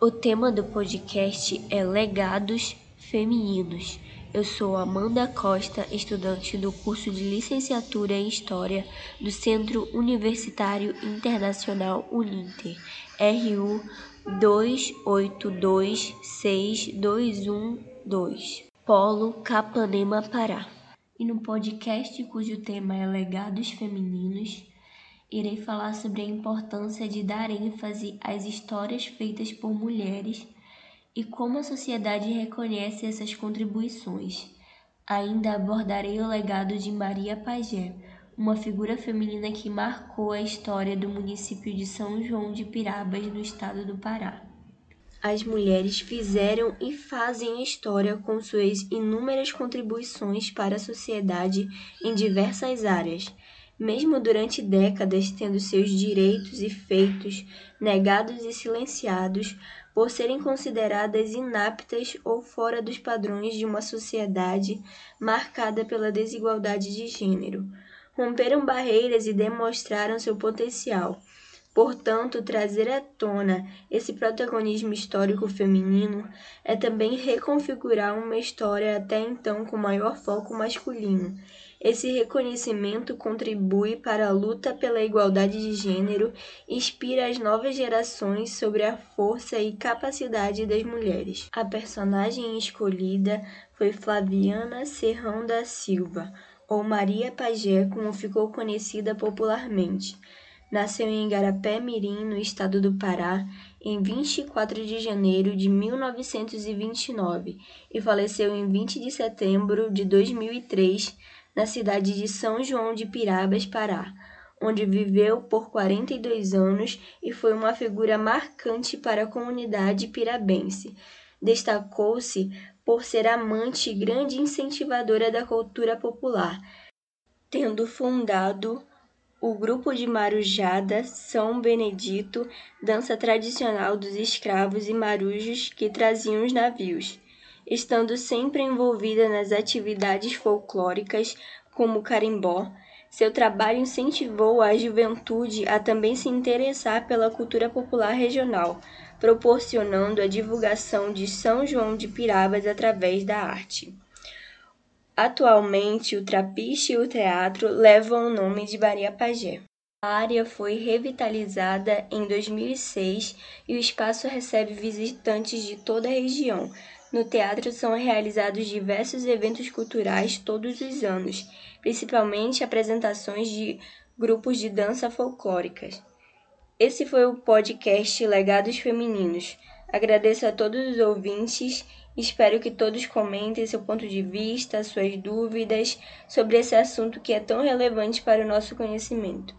O tema do podcast é Legados Femininos. Eu sou Amanda Costa, estudante do curso de Licenciatura em História do Centro Universitário Internacional Uninter, RU 282612, Polo Capanema, Pará. E no podcast cujo tema é Legados Femininos, irei falar sobre a importância de dar ênfase às histórias feitas por mulheres e como a sociedade reconhece essas contribuições. Ainda abordarei o legado de Maria Pajé, uma figura feminina que marcou a história do município de São João de Pirabas, no estado do Pará. As mulheres fizeram e fazem história com suas inúmeras contribuições para a sociedade em diversas áreas, mesmo durante décadas tendo seus direitos e feitos negados e silenciados por serem consideradas inaptas ou fora dos padrões de uma sociedade marcada pela desigualdade de gênero. Romperam barreiras e demonstraram seu potencial. Portanto, trazer à tona esse protagonismo histórico feminino é também reconfigurar uma história até então com maior foco masculino esse reconhecimento contribui para a luta pela igualdade de gênero e inspira as novas gerações sobre a força e capacidade das mulheres. A personagem escolhida foi Flaviana Serrão da Silva, ou Maria Pajé, como ficou conhecida popularmente. Nasceu em Igarapé Mirim, no estado do Pará, em 24 de janeiro de 1929 e faleceu em 20 de setembro de 2003 na cidade de São João de Pirabas, Pará, onde viveu por 42 anos e foi uma figura marcante para a comunidade pirabense. Destacou-se por ser amante e grande incentivadora da cultura popular, tendo fundado o grupo de marujada São Benedito, dança tradicional dos escravos e marujos que traziam os navios estando sempre envolvida nas atividades folclóricas como carimbó, seu trabalho incentivou a juventude a também se interessar pela cultura popular regional, proporcionando a divulgação de São João de Pirabas através da arte. Atualmente, o trapiche e o teatro levam o nome de Maria Pajé. A área foi revitalizada em 2006 e o espaço recebe visitantes de toda a região, no teatro são realizados diversos eventos culturais todos os anos, principalmente apresentações de grupos de dança folclóricas. Esse foi o podcast Legados Femininos. Agradeço a todos os ouvintes espero que todos comentem seu ponto de vista, suas dúvidas sobre esse assunto que é tão relevante para o nosso conhecimento.